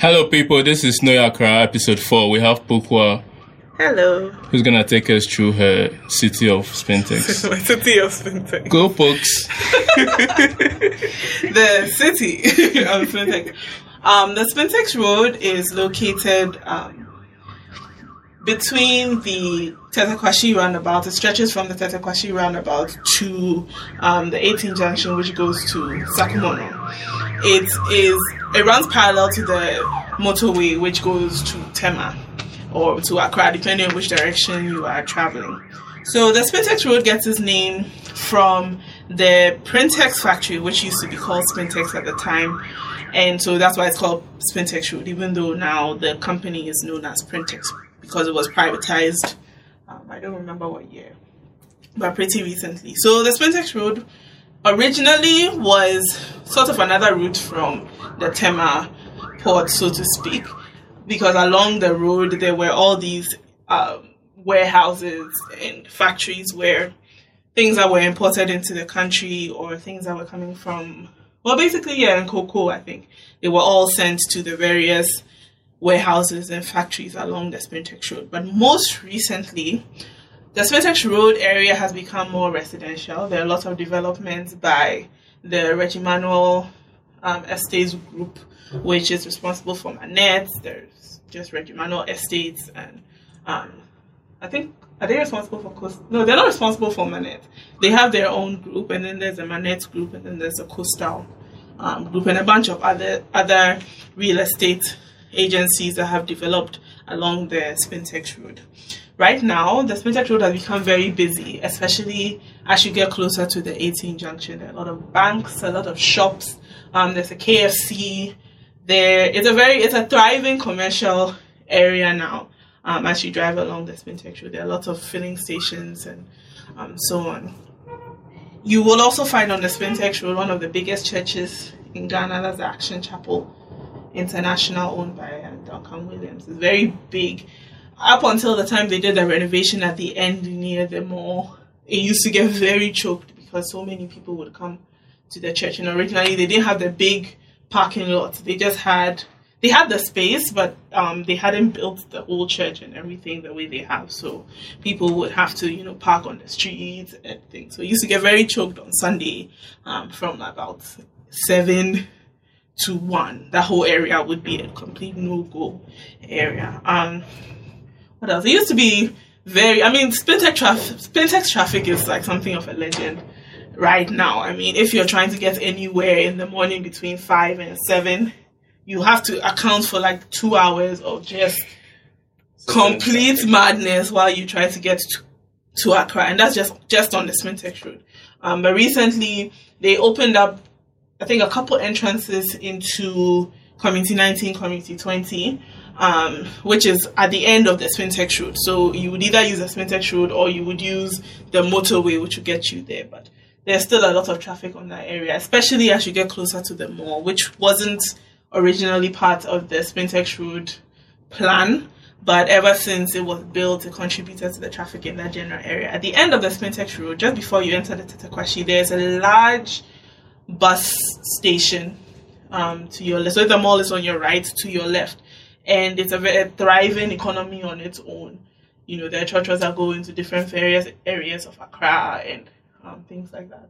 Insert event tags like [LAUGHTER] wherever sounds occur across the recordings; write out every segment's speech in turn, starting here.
Hello, people. This is Snow Accra, episode 4. We have Pukwa, Hello. who's going to take us through her city of Spintex. [LAUGHS] My city of Spintex. Go, Pokes. [LAUGHS] The city [LAUGHS] of Spintex. Um, the Spintex Road is located um, between the Tetteh Quarshie roundabout. It stretches from the Tetteh Quarshie roundabout to um, the 18 junction, which goes to Sakumono. It is it runs parallel to the motorway, which goes to Tema or to Accra, depending on which direction you are traveling. So the Spintex Road gets its name from the Printex factory, which used to be called Spintex at the time. And so that's why it's called Spintex Road, even though now the company is known as Printex because it was privatized. Um, I don't remember what year, but pretty recently. So the Spintex Road originally was sort of another route from the Tema port, so to speak, because along the road there were all these um, warehouses and factories where things that were imported into the country or things that were coming from, well, basically, yeah, and cocoa, I think, they were all sent to the various warehouses and factories along the Spintex Road. But most recently, the Spintex Road area has become more residential. There are a lot of developments by the Regimanuel um, Estates Group, which is responsible for Manet. There's just Regimanuel Estates, and um, I think are they responsible for Coast? No, they're not responsible for Manet. They have their own group, and then there's a Manet group, and then there's a Coastal um, group, and a bunch of other other real estate agencies that have developed along the Spintex Road. Right now, the Spintex Road has become very busy, especially as you get closer to the 18 junction. There are a lot of banks, a lot of shops. Um, there's a KFC. There, it's a very, it's a thriving commercial area now. Um, as you drive along the Spintex Road, there are lots of filling stations and um, so on. You will also find on the Spintex Road one of the biggest churches in Ghana. That's the Action Chapel International, owned by uh, Duncan Williams. It's very big. Up until the time they did the renovation at the end near the mall, it used to get very choked because so many people would come to the church. And originally they didn't have the big parking lot. They just had they had the space, but um, they hadn't built the whole church and everything the way they have. So people would have to, you know, park on the streets and things. So it used to get very choked on Sunday um, from about seven to one. That whole area would be a complete no go area. Um, what else? It used to be very. I mean, Spintex traffic. Spintex traffic is like something of a legend right now. I mean, if you're trying to get anywhere in the morning between five and seven, you have to account for like two hours of just complete madness while you try to get to, to Accra, and that's just just on the Spintex Road. Um, but recently they opened up, I think, a couple entrances into Community 19, Community 20. Um, which is at the end of the Spintex Road. So you would either use the Spintex Road or you would use the motorway, which will get you there. But there's still a lot of traffic on that area, especially as you get closer to the mall, which wasn't originally part of the Spintex Road plan. But ever since it was built, it contributed to the traffic in that general area. At the end of the Spintex Road, just before you enter the Tetteh Quarshie, there's a large bus station um, to your left. So the mall is on your right, to your left. And it's a very thriving economy on its own. You know, there are churches that go into different various areas of Accra and um, things like that.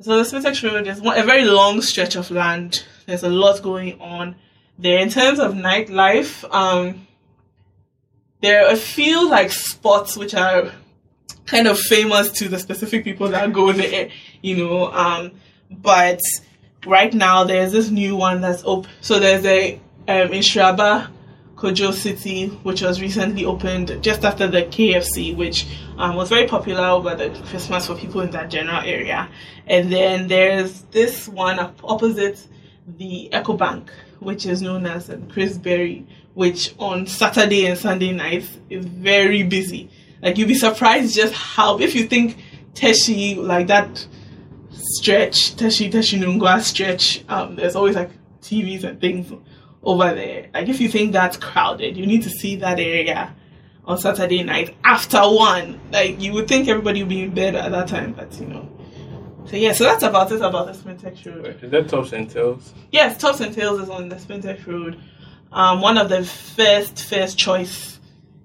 So the Spintex Road is a very long stretch of land. There's a lot going on there. In terms of nightlife, um, there are a few like spots which are kind of famous to the specific people that go there, you know. Um, but right now there's this new one that's open. So there's a um, in Shraba, Kojo City, which was recently opened just after the KFC, which um, was very popular over the Christmas for people in that general area. And then there's this one up opposite the Ecobank, which is known as um, Chris Berry, which on Saturday and Sunday nights is very busy. Like you'd be surprised just how if you think Teshie like that stretch, Teshie Teshie Nungua stretch, um, there's always like TVs and things over there. Like if you think that's crowded, you need to see that area on Saturday night after one. Like you would think everybody would be in bed at that time, but you know. So yeah, so that's about it about the Spintex Road. Is that Tops and Tails? Yes, Tops and Tails is on the Spintex Road. um, one of the first first choice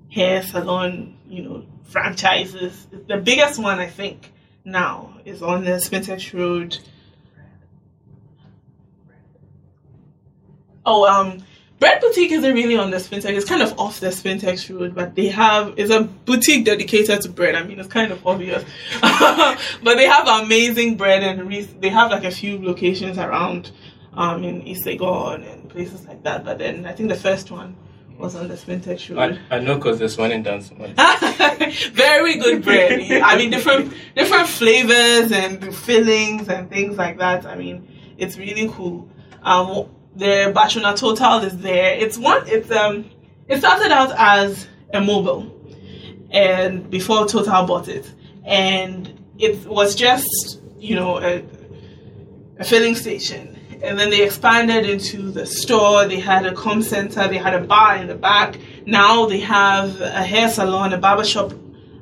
hair salon, you know, franchises. The biggest one, I think, now is on the Spintex Road. Oh, um, Bread Boutique isn't really on the Spintex. It's kind of off the Spintex Road, but they have it's a boutique dedicated to bread. I mean, it's kind of obvious, [LAUGHS] but they have amazing bread and re- they have like a few locations around um, in East Legon and places like that. But then I think the first one was on the Spintex Road. I, I know because there's one in Dansoman. [LAUGHS] Very good bread. I mean, different different flavors and fillings and things like that. I mean, it's really cool. Um, the Batsona Total is there. It's one. It's um. It started out as a mobile, and before Total bought it, and it was just you know a, a filling station. And then they expanded into the store. They had a com center. They had a bar in the back. Now they have a hair salon, a barber shop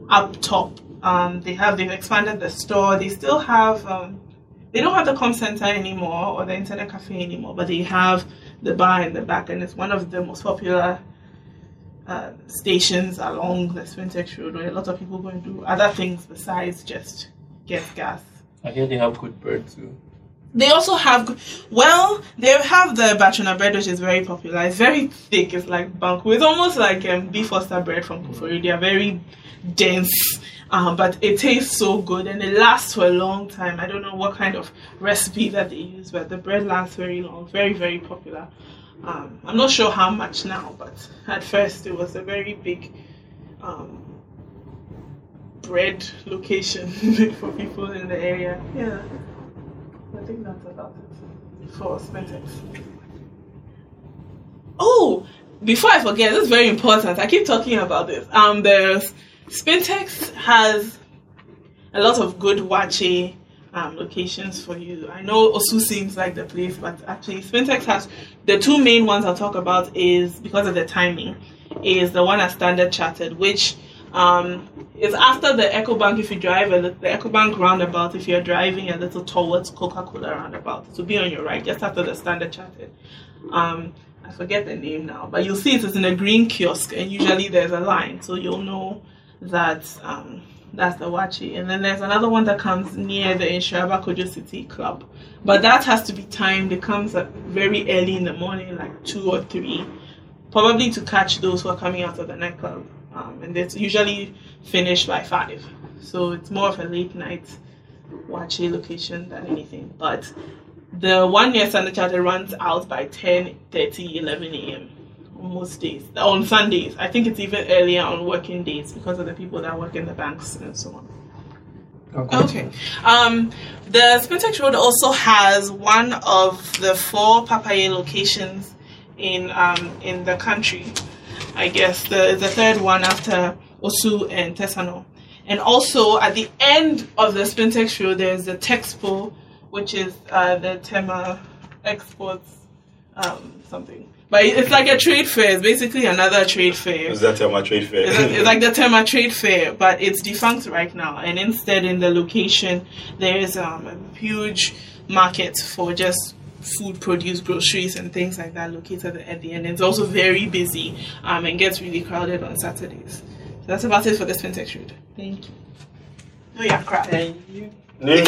up top. Um, they have they've expanded the store. They still have um, they don't have the com center anymore or the internet cafe anymore, but they have the bar in the back, and it's one of the most popular uh, stations along the Spintex Road where a lot of people go and do other things besides just get gas. I hear they have good bread too. They also have, well, they have the Batsona bread, which is very popular. It's very thick. It's like banku. It's almost like um, beef Foster bread from Kufuri. They are very dense, um, but it tastes so good and it lasts for a long time. I don't know what kind of recipe that they use, but the bread lasts very long. Very, very popular. Um, I'm not sure how much now, but at first it was a very big um, bread location [LAUGHS] for people in the area. Yeah. Think that's about it for Spintex. Oh, before I forget, this is very important. I keep talking about this. Um, the Spintex has a lot of good waakye um, locations for you. I know Osu seems like the place, but actually Spintex has the two main ones I'll talk about is because of the timing. Is the one at Standard Chartered, which um, it's after the EcoBank if you drive a, the EcoBank roundabout if you're driving a little towards Coca-Cola roundabout. To be on your right, just after the Standard Chartered. Um, I forget the name now, but you'll see it is in a green kiosk, and usually there's a line, so you'll know that um, that's the waakye. And then there's another one that comes near the Inshiraba Kojo City Club, but that has to be timed. It comes very early in the morning, like two or three, probably to catch those who are coming out of the nightclub. Um, and it's usually finished by five, so it's more of a late night waakye location than anything. But the one near Standard Chartered runs out by 10, 30, 11 a.m. on most days. On Sundays. I think it's even earlier on working days because of the people that work in the banks and so on. Okay. Um, the Spintex Road also has one of the four Papaye locations in um, in the country. I guess the the third one after Osu and Tesano. And also at the end of the Spintex Road, there's the Texpo which is uh, the Tema Exports um, something. But it's like a trade fair. It's basically another trade fair. Is that Tema Trade Fair? It's, it's like the [LAUGHS] Tema Trade Fair, but it's defunct right now. And instead, in the location, there is um, a huge market for just food produce, groceries, and things like that located at the end. It's also very busy um, and gets really crowded on Saturdays. So that's about it for the Spintex Road. Thank you. Oh yeah, crap. Thank you.